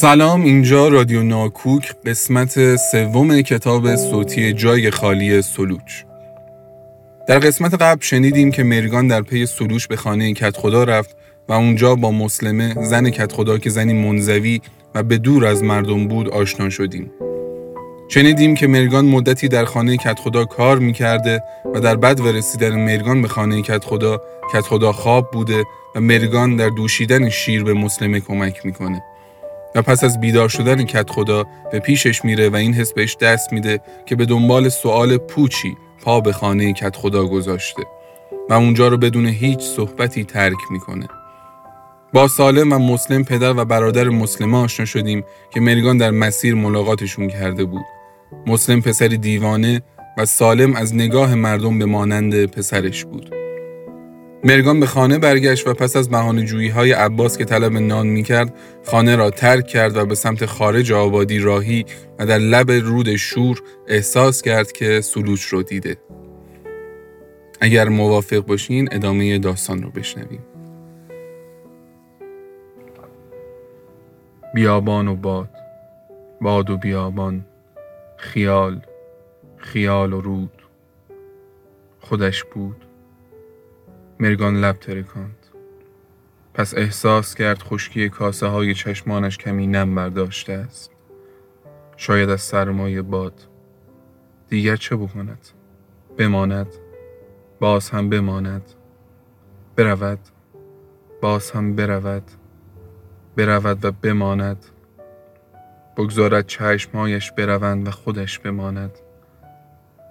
سلام اینجا رادیو ناکوک قسمت سوم کتاب صوتی جای خالی سلوچ. در قسمت قبل شنیدیم که مرگان در پی سلوچ به خانه کت خدا رفت و اونجا با مسلمه زن کت خدا که زنی منزوی و به دور از مردم بود آشنا شدیم. شنیدیم که مرگان مدتی در خانه کت خدا کار می‌کرده و در بد رسیدن مرگان به خانه کت خدا کت خدا خواب بوده و مرگان در دوشیدن شیر به مسلمه کمک می‌کنه. و پس از بیدار شدن کت خدا به پیشش میره و این حس بهش دست میده که به دنبال سوال پوچی پا به خانه کت خدا گذاشته و اونجا رو بدون هیچ صحبتی ترک می‌کنه. با سالم و مسلم پدر و برادر مسلمه آشنا شدیم که مریگان در مسیر ملاقاتشون کرده بود. مسلم پسری دیوانه و سالم از نگاه مردم به مانند پسرش بود. مرگان به خانه برگشت و پس از بهانه جویی های عباس که طلب نان می کرد خانه را ترک کرد و به سمت خارج آبادی راهی و در لب رود شور احساس کرد که سلوچ رو دیده. اگر موافق باشین ادامه داستان رو بشنویم. بیابان و باد باد و بیابان خیال خیال و رود خودش بود مرگان لب ترکاند پس احساس کرد خشکی کاسه های چشمانش کمی نم برداشته است. شاید از سرمایه باد. دیگر چه بکند بماند؟ باز هم بماند. برود؟ باز هم برود. برود و بماند. بگذارد چشمهایش بروند و خودش بماند.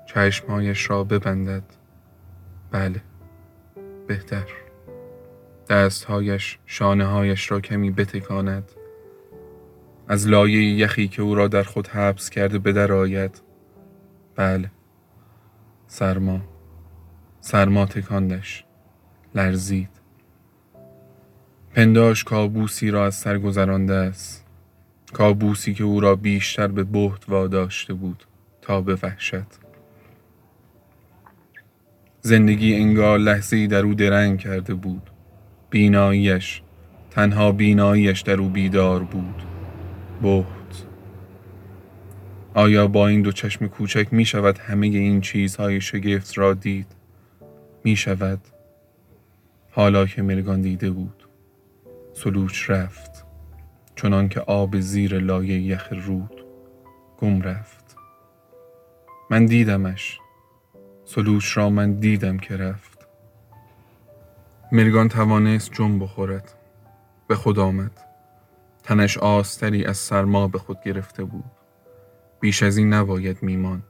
چشمهایش را ببندد. بله. بهتر. دستهایش شانه هایش را کمی بتکاند. از لایه یخی که او را در خود حبس کرده به در آید. بله. سرما. سرما تکاندش. لرزید. پنداش کابوسی را از سر گذرانده است. کابوسی که او را بیشتر به بهت واداشته بود تا به وحشت. زندگی انگار لحظه در او درنگ کرده بود. بیناییش تنها بیناییش در او بیدار بود. بهت. آیا با این دو چشم کوچک می شود همه این چیزهای شگفت را دید؟ می شود حالا که ملگان دیده بود. سلوچ رفت. چنان که آب زیر لایه یخ رود. گم رفت. من دیدمش. سلوش را من دیدم که رفت. مرگان توانست جنب بخورد. به خود آمد. تنش آستری از سرما به خود گرفته بود. بیش از این نباید میماند.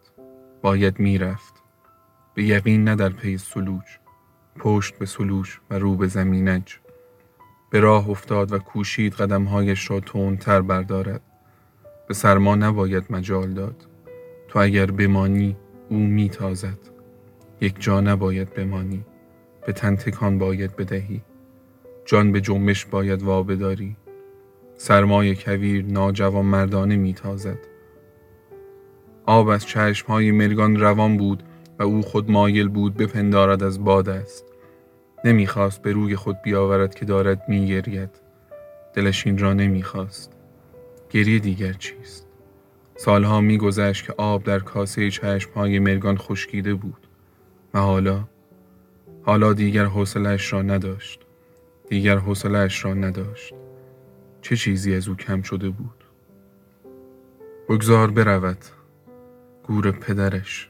باید می‌رفت. به یقین نه در پی سلوچ پشت به سلوچ و رو به زمینج. به راه افتاد و کوشید قدمهایش را تندتر بردارد. به سرما نباید مجال داد. تو اگر بمانی او میتازد. یک جا نباید بمانی به تن تکان باید بدهی. جان به جنبش باید وابداری. سرمای کویر ناجوان مردانه میتازد. آب از چشمهای مرگان روان بود و او خود مایل بود بپندارد از باد است. نمی‌خواست به روی خود بیاورد که دارد میگرید. دلش این را نمی‌خواست. گریه دیگر چیست؟ سالها میگذشت که آب در کاسه چشمهای مرگان خشکیده بود. و حالا حالا دیگر حوصلهاش را نداشت. دیگر حوصلهاش را نداشت. چه چیزی از او کم شده بود؟ بگذار برود. گور پدرش.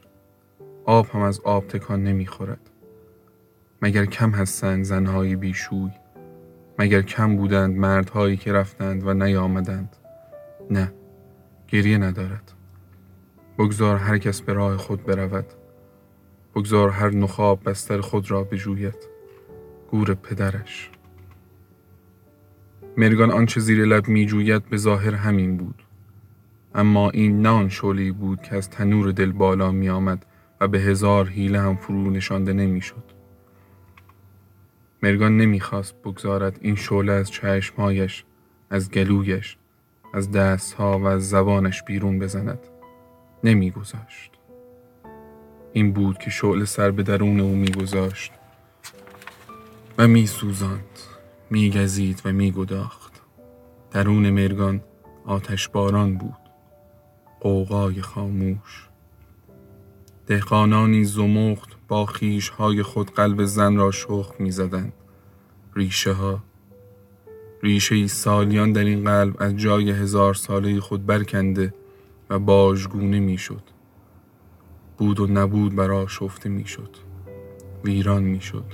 آب هم از آب تکان نمی‌خورد. مگر کم هستند زنهای بیشوی؟ مگر کم بودند مردهایی که رفتند و نیامدند؟ نه گریه ندارد. بگذار هر کس به راه خود برود. بگذار هر نخاب بستر خود را بجوید گور پدرش. مرگان آنچه زیر لب می جوید به ظاهر همین بود. اما این نه آن بود که از تنور دل بالا می آمد و به هزار حیله هم فرو نشانده نمی شد. مرگان نمی‌خواست بگذارد این شعله از چشمهایش از گلویش از دستها و از زبانش بیرون بزند. نمیگذاشت. این بود که شعله سر به درون او میگذاشت و میسوزاند میگزید و میگداخت درون مرگان آتش باران بود قوقای خاموش دهقانانی زمخت با های خود قلب زن را شخ می زدند. ریشه ها ریشه ای سالیان در این قلب از جای هزار ساله خود برکنده و باژگونه می شد. بود و نبود برا شفته می شد. ویران می شد.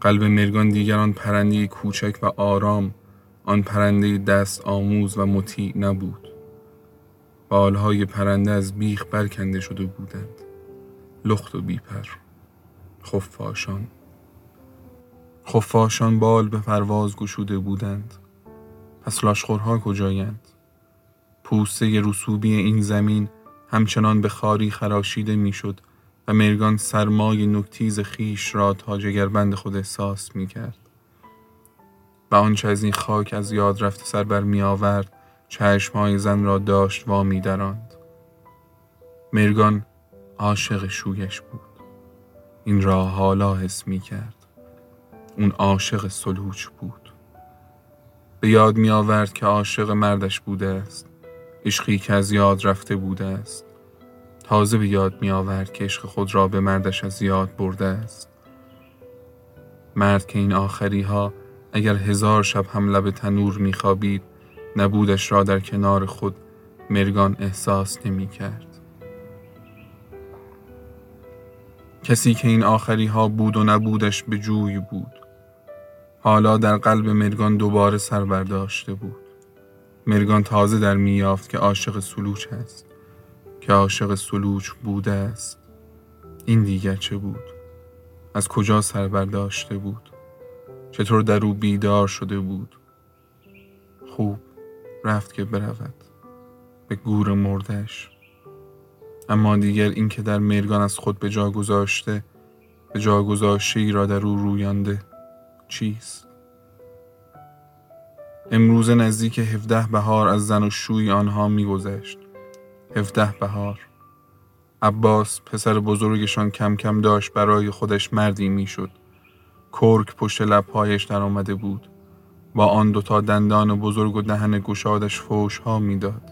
قلب مرگان دیگران پرنده کوچک و آرام آن پرنده دست آموز و مطیع نبود. بالهای پرنده از بیخ برکنده شده بودند. لخت و بیپر خفاشان خفاشان بال به پرواز گشوده بودند پس لاشخورها کجایند پوسته رسوبی این زمین همچنان به خاری خراشیده می‌شد و مرگان سرمای نکتیز خیش را تا جگربند خود احساس می کرد. و آنچه از این خاک از یاد رفته سر بر می آورد چشمهای زن را داشت و می دراند. مرگان عاشق شویش بود این را حالا حس می کرد اون عاشق سلوچ بود به یاد می آورد که عاشق مردش بوده است عشقی که از یاد رفته بوده است. تازه به یاد می آورد که عشق خود را به مردش از یاد برده است. مرد که این آخری ها اگر هزار شب هم لب تنور می خوابید نبودش را در کنار خود مرگان احساس نمی کرد کسی که این آخری ها بود و نبودش به جوی بود. حالا در قلب مرگان دوباره سر برداشته بود. مرگان تازه در میافت که عاشق سلوچ است که عاشق سلوچ بوده است. این دیگر چه بود؟ از کجا سر برداشته بود؟ چطور در او بیدار شده بود؟ خوب رفت که برود به گور مردش اما دیگر این که در مرگان از خود به جا گذاشته به جا گذاشته ای را در او رویانده چیست؟ امروز نزدیک هفده بهار از زن و شوی آنها میگذشت. هفده بهار. عباس پسر بزرگشان کم کم داشت برای خودش مردی می‌شد. کرک پشت لبهایش در آمده بود. با آن دوتا دندان بزرگ و دهن گشادش فوش ها می‌داد.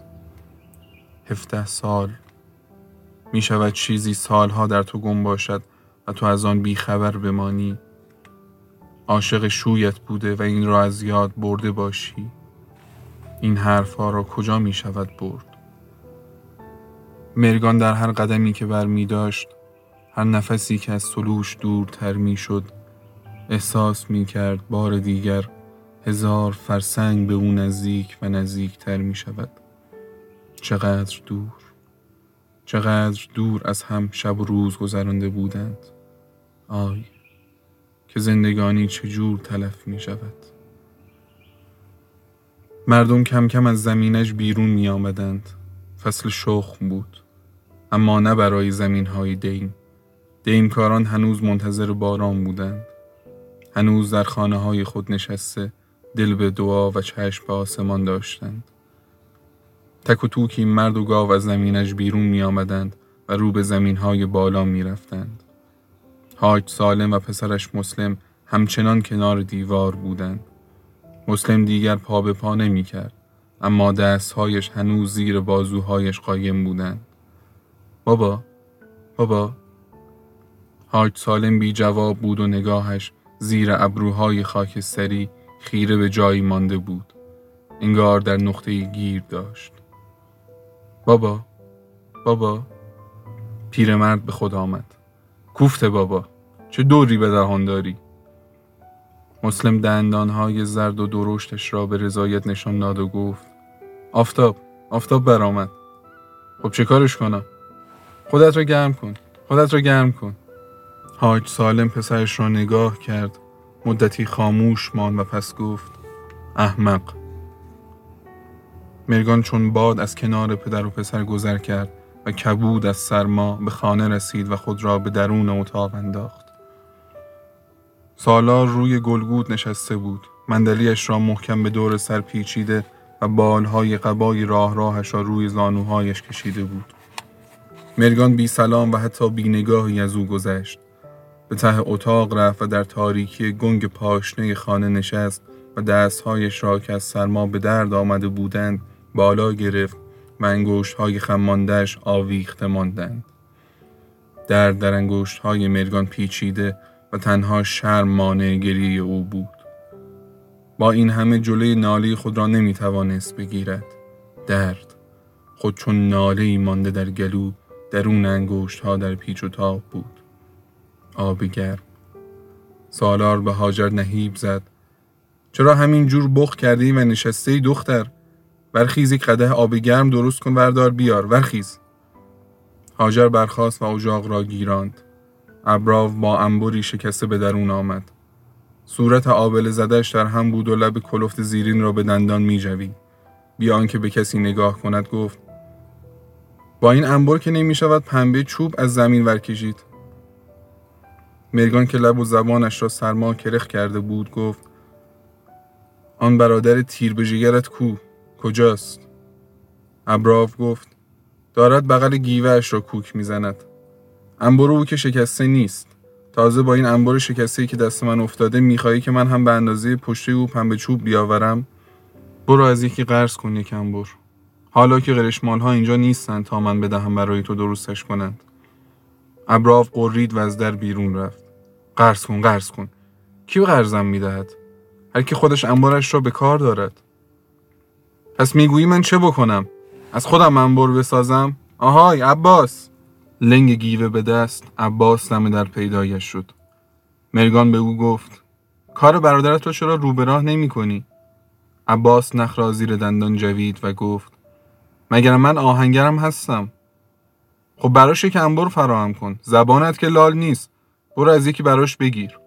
هفته سال. می شود چیزی سالها در تو گم باشد و تو از آن بیخبر بمانی. عاشق شویت بوده و این را از یاد برده باشی. این حرفها را کجا می شود برد؟ مرگان در هر قدمی که بر می داشت هر نفسی که از سلوش دورتر می شد احساس می کرد بار دیگر هزار فرسنگ به او نزدیک و نزدیکتر می شود. چقدر دور چقدر دور از هم شب و روز گذرانده بودند. آی که زندگانی چجور تلف می شود مردم کم کم از زمینش بیرون می آمدند فصل شخم بود اما نه برای زمین های دین دیمکاران هنوز منتظر باران بودند. هنوز در خانه های خود نشسته دل به دعا و چشم به آسمان داشتند. تک و توکی مرد و گاو از زمینش بیرون می آمدند و رو به زمین های بالا می رفتند. حاج سالم و پسرش مسلم همچنان کنار دیوار بودند. مسلم دیگر پا به پا نمی کرد. اما دستهایش هنوز زیر بازوهایش قایم بودند. بابا بابا حاج سالم بی جواب بود و نگاهش زیر ابروهای خاکستری خیره به جایی مانده بود. انگار در نقطه گیر داشت. بابا بابا پیرمرد به خود آمد. کوفته بابا چه دوری به دهان داری؟ مسلم دندانهای زرد و درشتش را به رضایت نشان داد و گفت آفتاب آفتاب برآمد. خب چه کارش کنم؟ خودت را گرم کن خودت را گرم کن. حاج سالم پسرش را نگاه کرد مدتی خاموش ماند و پس گفت احمق. مرگان چون باد از کنار پدر و پسر گذر کرد. و کبود از سرما به خانه رسید و خود را به درون اتاق انداخت. سالار روی گلگود نشسته بود. مندلیش را محکم به دور سر پیچیده و بالهای قبای راه راهش را روی زانوهایش کشیده بود. مرگان بی سلام و حتی بی نگاهی از او گذشت. به ته اتاق رفت و در تاریکی گنگ پاشنه خانه نشست و دستهایش را که از سرما به درد آمده بودند بالا گرفت و انگوشت های خماندهش آویخته ماندند. درد در انگوشت های مرگان پیچیده و تنها شرم مانع گریه او بود. با این همه جلوی ناله خود را نمی توانست بگیرد. درد. خود چون ناله ای مانده در گلو درون انگوشت ها در پیچ و تاب بود. آب گرم. سالار به هاجر نهیب زد. چرا همین جور بخ کردی و نشسته دختر؟ برخیز یک قده آب گرم درست کن وردار بیار ورخیز هاجر برخاست و اجاق را گیراند. ابراو با انبری شکسته به درون آمد. صورت آبل زدش در هم بود و لب کلفت زیرین را به دندان می جوید. بیا آنکه به کسی نگاه کند گفت با این انبر که نمی شود پنبه چوب از زمین ورکشید. مرگان که لب و زبانش را سرما کرخ کرده بود گفت آن برادر تیر به جگرت کو؟ کجاست؟ ابراف گفت دارد بغل گیوهش را کوک می‌زند. انبر او که شکسته نیست. تازه با این انبر شکسته که دست من افتاده می‌خواهی که من هم به اندازه پشته او پنبه چوب بیاورم؟ برو از یکی قرض کن یک انبر. حالا که قرشمال ها اینجا نیستند تا من بدهم برای تو درستش کنند. ابراف قرید و از در بیرون رفت. قرض کن قرض کن. کی قرضم می‌دهد؟ هر کی خودش انبارش را به کار دارد. پس می‌گویی من چه بکنم؟ از خودم انبر بسازم؟ آهای عباس! لنگ گیوه به دست عباس دم در پیدایش شد. مرگان به او گفت کار برادرت را چرا رو به راه نمی کنی؟ عباس نخ را زیر دندان جوید و گفت مگر من آهنگرم هستم؟ خب براش یک انبر فراهم کن. زبانت که لال نیست. برو از یکی براش بگیر.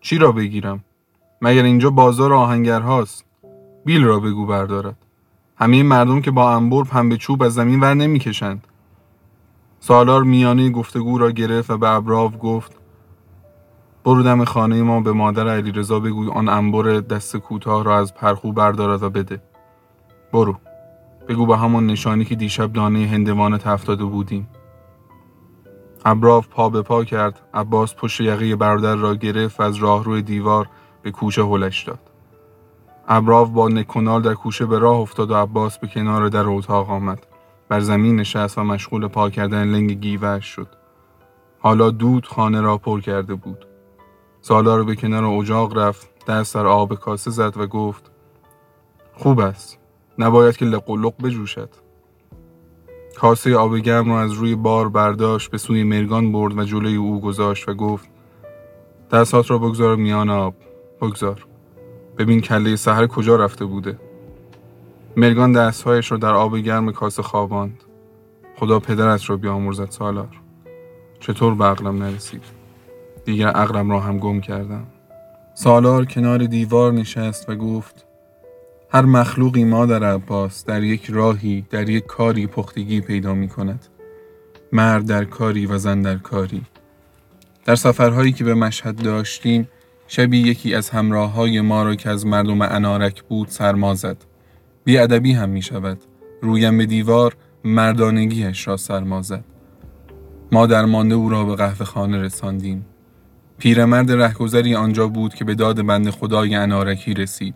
چی را بگیرم؟ مگر اینجا بازار آهنگر هاست بیل را بگو بردارد همه مردم که با انبر پنبه چوب از زمین ور نمی‌کشند. سالار میانه گفتگو را گرفت و به ابراو گفت برو دم خانه ما به مادر علیرضا بگوی آن انبر دست کوتاه را از پرخو بردارد و بده. برو. بگو با همون نشانی که دیشب دانه هندوانه افتاده بودیم. ابراف پا به پا کرد عباس پشت یقه برادر را گرفت و از راهروی دیوار به کوچه هلش داد. ابراف با نکنال در کوچه به راه افتاد و عباس به کنار در اتاق آمد. بر زمین نشست و مشغول پا کردن لنگ گیوهش شد. حالا دود خانه را پر کرده بود. سالار به کنار اجاق رفت دست در آب کاسه زد و گفت خوب است. نباید که لق و لق بجوشد. کاسه آب گرم را از روی بار برداشت به سوی مرگان برد و جلوی او گذاشت و گفت دستات را بگذار میان آب. بگذار. ببین کله سحر کجا رفته بوده. مرگان دستهایش را در آب گرم کاسه خواباند. خدا پدرت را بیامرزد سالار. چطور به عقلم نرسید؟ دیگر عقلم را هم گم کردم. سالار کنار دیوار نشست و گفت هر مخلوقی مادر عباس در یک راهی در یک کاری پختگی پیدا می کند. مرد در کاری و زن در کاری. در سفرهایی که به مشهد داشتیم شبی یکی از همراه های ما را که از مردم انارک بود سرما زد. ادبی هم می شود. رویم به دیوار مردانگیش را سرما زد. ما در مانده او را به قهوه خانه رساندیم. پیرمرد رهگذری آنجا بود که به داد بند خدای انارکی رسید.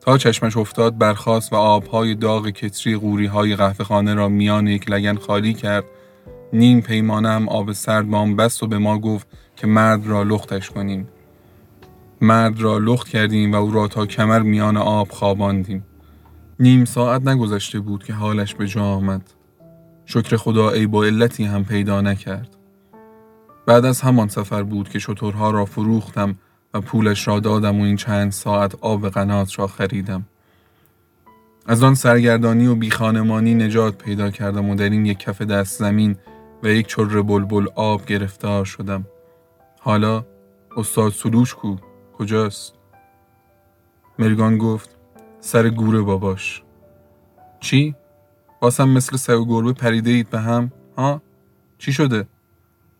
تا چشمش افتاد برخاست و آبهای داغ کتری غوری های قهوه خانه را میان یک لگن خالی کرد نیم پیمانه هم آب سرد بام بست و به ما گفت که مرد را لختش کنیم. مرد را لخت کردیم و او را تا کمر میان آب خواباندیم. نیم ساعت نگذشته بود که حالش به جا آمد. شکر خدا ای با علتی هم پیدا نکرد. بعد از همان سفر بود که شطورها را فروختم و پولش را دادم و این چند ساعت آب قنات را خریدم. از آن سرگردانی و بیخانمانی نجات پیدا کردم و در این یک کف دست زمین و یک چر بلبل آب گرفتار شدم. حالا استاد سلوش کو کجاست؟ مرگان گفت سر گوره باباش چی؟ باسم مثل سه و گربه پریده اید به هم؟ ها؟ چی شده؟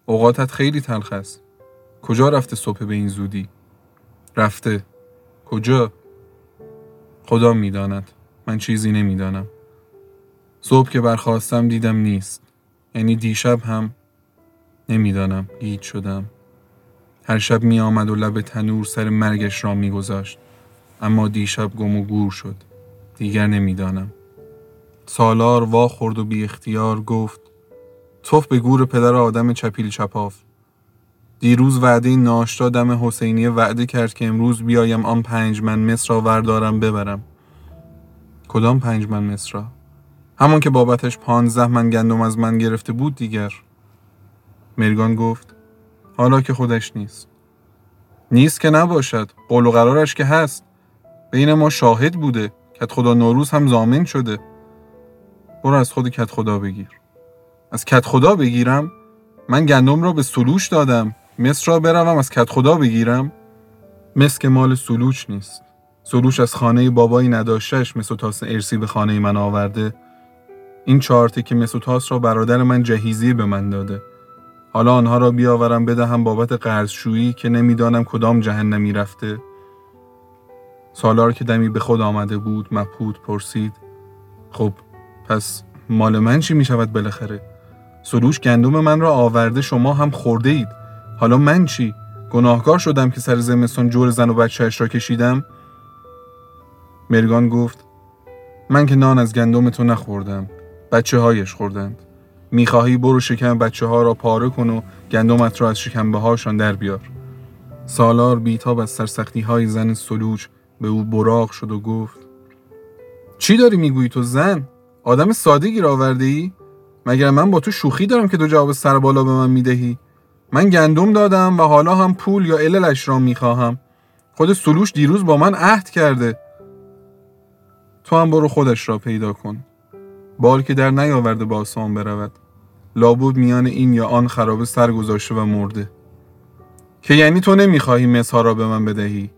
اوقاتت خیلی تلخ است کجا رفته صبح به این زودی؟ رفته کجا؟ خدا می‌داند من چیزی نمی‌دانم صبح که برخواستم دیدم نیست یعنی دیشب هم نمی‌دانم گیج شدم هر شب می آمد و لب تنور سر مرگش را می گذاشت. اما دیشب گم و گور شد. دیگر نمی‌دانم. سالار وا خورد و بی اختیار گفت توف به گور پدر آدم چپیل چپاف. دیروز وعده ناشتا دم حسینی وعده کرد که امروز بیایم آن پنج من مصر را وردارم ببرم. کدام پنج من مصر را؟ همان که بابتش پانزده من گندم از من گرفته بود دیگر. مرگان گفت حالا که خودش نیست. نیست که نباشد. قول و قرارش که هست. بین ما شاهد بوده. کت خدا نوروز هم زامن شده. برو از خود کت خدا بگیر. از کت خدا بگیرم؟ من گندم را به سلوش دادم. مصر را بروم از کت خدا بگیرم. مصر که مال سلوش نیست. سلوش از خانه بابایی نداشتش مسوتاس ارسی به خانه من آورده. این چارتی که مسوتاس را برادر من جهیزی به من داده. حالا آنها را بیاورم بدهم بابت قرضشویی که نمی‌دانم کدام جهنمی رفته. سالار که دمی به خود آمده بود مبهوت پرسید خب پس مال من چی می شود بالاخره؟ سروش گندم من را آورده شما هم خورده اید حالا من چی؟ گناهکار شدم که سر زمستان جور زن و بچهش را کشیدم؟ مرگان گفت من که نان از گندم تو نخوردم بچه هایش خوردند. می‌خواهی برو شکم بچه ها را پاره کن و گندمت را از شکمبه هاشان در بیار سالار بیتاب از سرسختی های زن سلوچ به او براغ شد و گفت چی داری می‌گویی تو زن؟ آدم ساده را آورده ای؟ مگر من با تو شوخی دارم که تو جواب سر بالا به من می‌دهی؟ من گندم دادم و حالا هم پول یا عللش را می‌خواهم خود سلوش دیروز با من عهد کرده تو هم برو خودش را پیدا کن بال که در نیاورده با آسمان برود. لابود میان این یا آن خرابه سر گذاشته و مرده. که یعنی تو نمی‌خواهی مسها را به من بدهی؟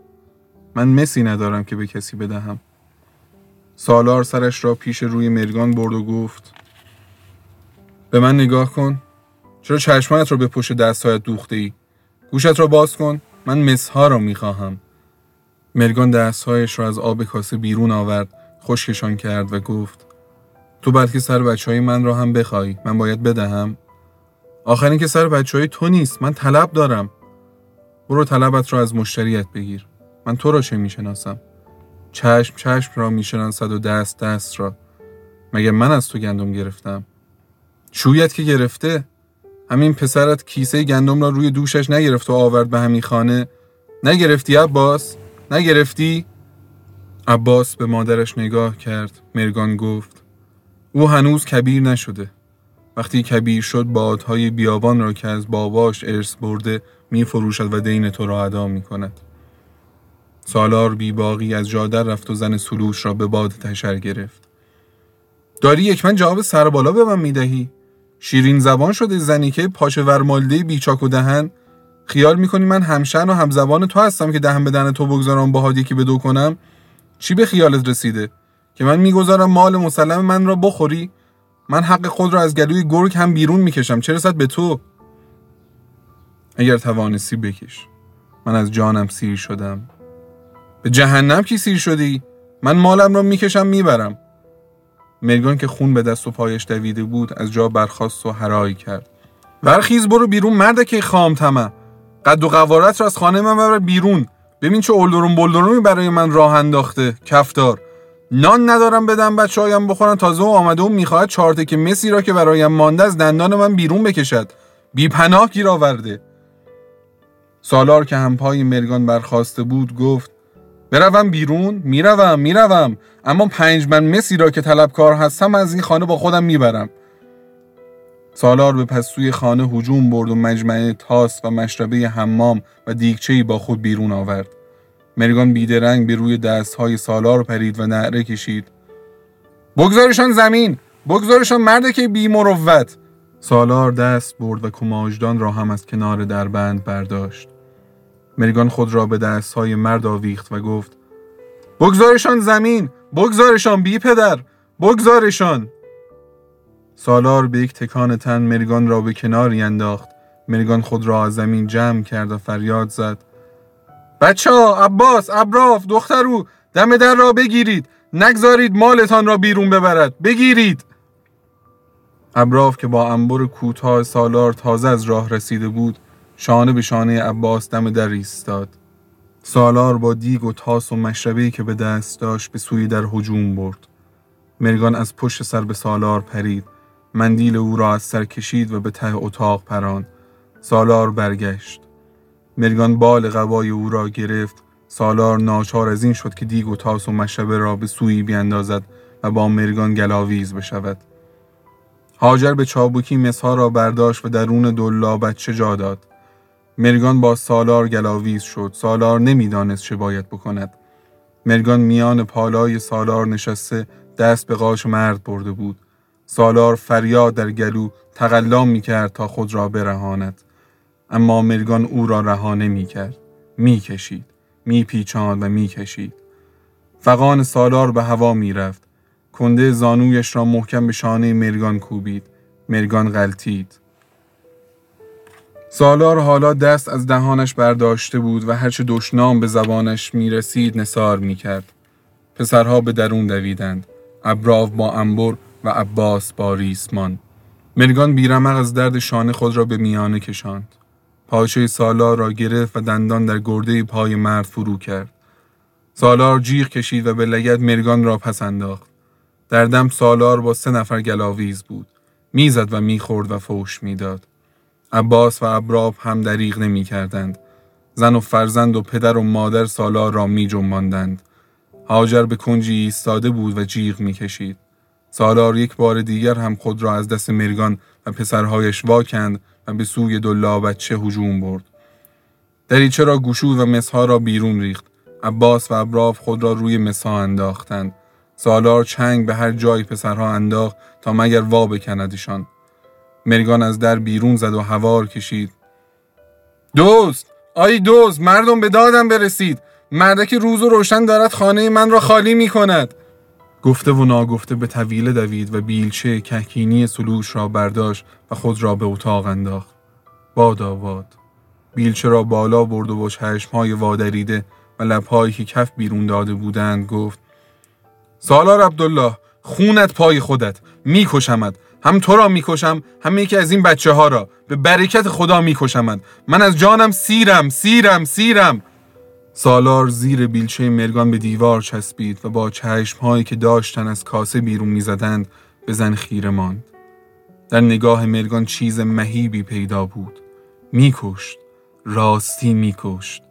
من مسی ندارم که به کسی بدهم. سالار سرش را پیش روی مرگان برد و گفت به من نگاه کن. چرا چشمانت را به پشت دستهایت دوخته ای؟ گوشت را باز کن. من مسها را می‌خواهم. مرگان دستهایش را از آب کاسه بیرون آورد خشکشان کرد و گفت تو بلکه سر بچه های من را هم بخوای. من باید بدهم. آخرین که سر بچه های تو نیست. من طلب دارم. برو طلبت را از مشتریت بگیر. من تو را چه می‌شناسم؟ چشم چشم را می‌شناسد و دست دست را. مگه من از تو گندم گرفتم؟ شویت که گرفته. همین پسرت کیسه گندم را روی دوشش نگرفت و آورد به همین خانه. نگرفتی عباس؟ نگرفتی؟ عباس به مادرش نگاه کرد. مرگان گفت او هنوز کبیر نشده وقتی کبیر شد بادهای بیابان را که از باباش ارث برده می فروشد و دین تو را ادا می کند. سالار بیباقی از جادر رفت و زن سلوش را به باد تشر گرفت. داری یک من جواب سربالا به من می‌دهی؟ شیرین زبان شده زنی که پاچه ورمالده بیچاک و دهن خیال می‌کنی من همشن و همزبان تو هستم که دهن به دهن تو بگذارم با که به دو کنم چی به خیالت رسیده که من می‌گذارم مال مسلم من را بخوری. من حق خود را از گلوی گرگ هم بیرون می‌کشم. چه رسد به تو؟ اگر توانستی بکش. من از جانم سیر شدم. به جهنم کی سیر شدی؟ من مالم را می‌کشم می‌برم. مرگان که خون به دست و پایش دویده بود از جا برخاست و هرایی کرد. ورخیز برو بیرون مرد که خام تمه قد و قوارت را از خانه من ببر بیرون. ببین چه اولدرون بلدرومی برای من راه انداخته. کفدار نان ندارم بدم بچه هایم بخورن. تازه و آمده و می‌خواهد چارته که مسی را که برایم مانده از دندان من بیرون بکشد. بی پناه گیر آورده. سالار که همپای مرگان برخواسته بود گفت بروم بیرون؟ می‌روم می‌روم. اما پنج من مسی را که طلبکار هستم از این خانه با خودم می‌برم. سالار به پس سوی خانه هجوم برد و مجمع تاس و مشربه حمام و دیگچهی با خود بیرون آورد. مرگان بیدرنگ به روی دستهای سالار پرید و نعره کشید. بگذارشان زمین! بگذارشان مرد که بی مروت! سالار دست برد و کماجدان را هم از کنار دربند برداشت. مرگان خود را به دستهای مرد آویخت و گفت بگذارشان زمین! بگذارشان بی پدر! بگذارشان! سالار به یک تکان تن مرگان را به کناری انداخت. مرگان خود را از زمین جمع کرد و فریاد زد. بچه ها عباس ابراف دخترو دم در را بگیرید. نگذارید مالتان را بیرون ببرد. بگیرید. ابراف که با انبر کوتاه سالار تازه از راه رسیده بود شانه به شانه عباس دم در ایستاد. سالار با دیگ و تاس و مشربه که به دست داشت به سوی در هجوم برد. مرگان از پشت سر به سالار پرید. مندیل او را از سر کشید و به ته اتاق پران سالار برگشت. مرگان بال قبای او را گرفت. سالار ناچار از این شد که دیگ و تاس و مشبه را به سوی بیاندازد و با مرگان گلاویز بشود. هاجر به چابوکی مسها را برداشت و درون دلا بچه جا داد. مرگان با سالار گلاویز شد. سالار نمی‌دانست چه باید بکند. مرگان میان پالای سالار نشسته دست به قاش مرد برده بود. سالار فریاد در گلو تقلا می کرد تا خود را برهاند. اما مرگان او را رها کشید می پیچاند و می کشید فقان سالار به هوا می رفت کنده زانویش را محکم به شانه مرگان کوبید مرگان غلطید سالار حالا دست از دهانش برداشته بود و هرچه دشنام به زبانش می رسید نصار می کرد. پسرها به درون دویدند. ابراو با انبر و عباس با ریسمان. مرگان بیرمق از درد شانه خود را به میانه کشاند. پاچه سالار را گرفت و دندان در گرده پای مرد فرو کرد. سالار جیغ کشید و به لگت مرگان را پس انداخت. در دم سالار با سه نفر گلاویز بود. می‌زد و می‌خورد و فوش می‌داد. عباس و ابراب هم دریغ نمی کردند. زن و فرزند و پدر و مادر سالار را می جنباندند. هاجر به کنجی ایستاده بود و جیغ می کشید. سالار یک بار دیگر هم خود را از دست مرگان و پسرهایش واکند و به سوی دلا بچه هجوم برد. دریچه را گشود و مسها را بیرون ریخت. عباس و ابراف خود را روی مسها انداختند. سالار چنگ به هر جای پسرها انداخت تا مگر وا بکندشان. مرگان از در بیرون زد و هوار کشید. دوست! آی دوست! مردم به دادم برسید! مردک روز و روشن دارد خانه من را خالی می کند. گفته و ناگفته به طویله دوید و بیلچه کهکینی سلوش را برداشت و خود را به اتاق انداخت. باد آواد. بیلچه را بالا برد و با چشمهای وادریده و لبهایی که کف بیرون داده بودند گفت سالار عبدالله خونت پای خودت. میکشمد هم تو را می‌کشم هم یکی از این بچه ها را. به برکت خدا میکشمد من از جانم سیرم سیرم سیرم. سالار زیر بیلچه مرگان به دیوار چسبید و با چشم هایی که داشتن از کاسه بیرون می‌زدند به زن خیره ماند. در نگاه مرگان چیز مهیبی پیدا بود. میکشت. راستی میکشت.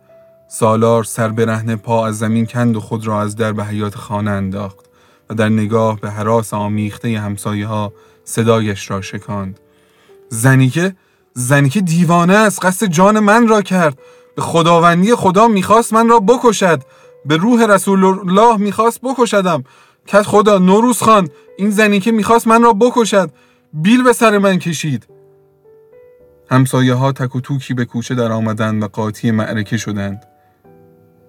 سالار سر برهنه پا از زمین کند و خود را از در به حیات خانه انداخت و در نگاه به حراس آمیخته همسایه ها صدایش را شکاند. زنی که زنی که دیوانه است. قصد جان من را کرد. به خداوندی خدا می‌خواست من را بکشد. به روح رسول الله می‌خواست بکشدم. که خدا نوروز خان این زنی که می‌خواست من را بکشد. بیل به سر من کشید. همسایه ها تک و توکی به کوچه در آمدند و قاطی معرکه شدند.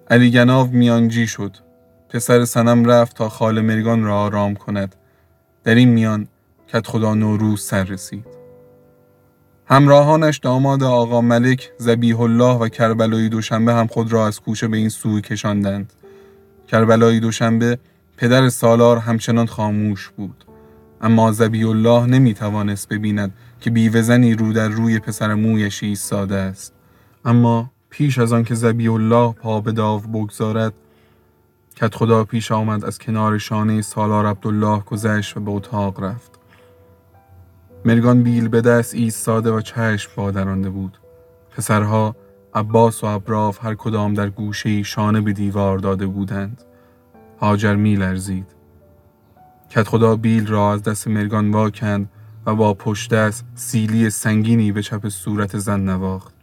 علی گناو میانجی شد. پسر سنم رفت تا خال مرگان را آرام کند. در این میان کت خدا نوروز سر رسید. همراهانش داماد آقا ملک زبیح الله و کربلایی دوشنبه هم خود را از کوچه به این سوی کشاندند. کربلایی دوشنبه پدر سالار همچنان خاموش بود. اما زبی الله نمی توانست ببیند که بیوزنی رو در روی پسر مویش ایستاده است. اما پیش از آن که زبی الله پا به داو بگذارد کت خدا پیش آمد از کنار شانه سالار عبدالله گذشت و به اتاق رفت. مرگان بیل به دست ایستاده و چشم بادرانده بود. پسرها عباس و ابراف هر کدام در گوشه شانه به دیوار داده بودند. هاجر می لرزید. کت خدا بیل را از دست مرگان واکند و با پشت دست سیلی سنگینی به چپ صورت زن نواخت.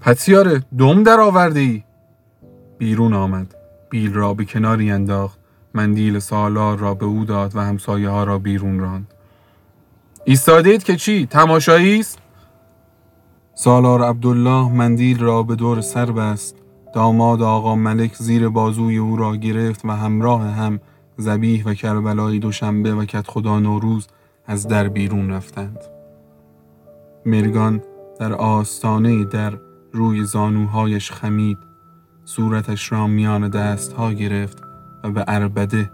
پتیاره دم در آورده ای؟ بیرون آمد. بیل را به کناری انداخت. مندیل سالار را به او داد و همسایه ها را بیرون راند. ایستادید که چی؟ تماشایی است؟ سالار عبدالله مندیل را به دور سر بست. داماد آقا ملک زیر بازوی او را گرفت و همراه هم زبیح و کربلای دوشنبه و کت خدا نوروز از در بیرون رفتند. مرگان در آستانه در روی زانوهایش خمید. صورتش را میان دستها گرفت. و به اربده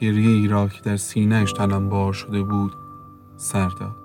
گریه ای را که در سینهش تلمبار شده بود سر داد.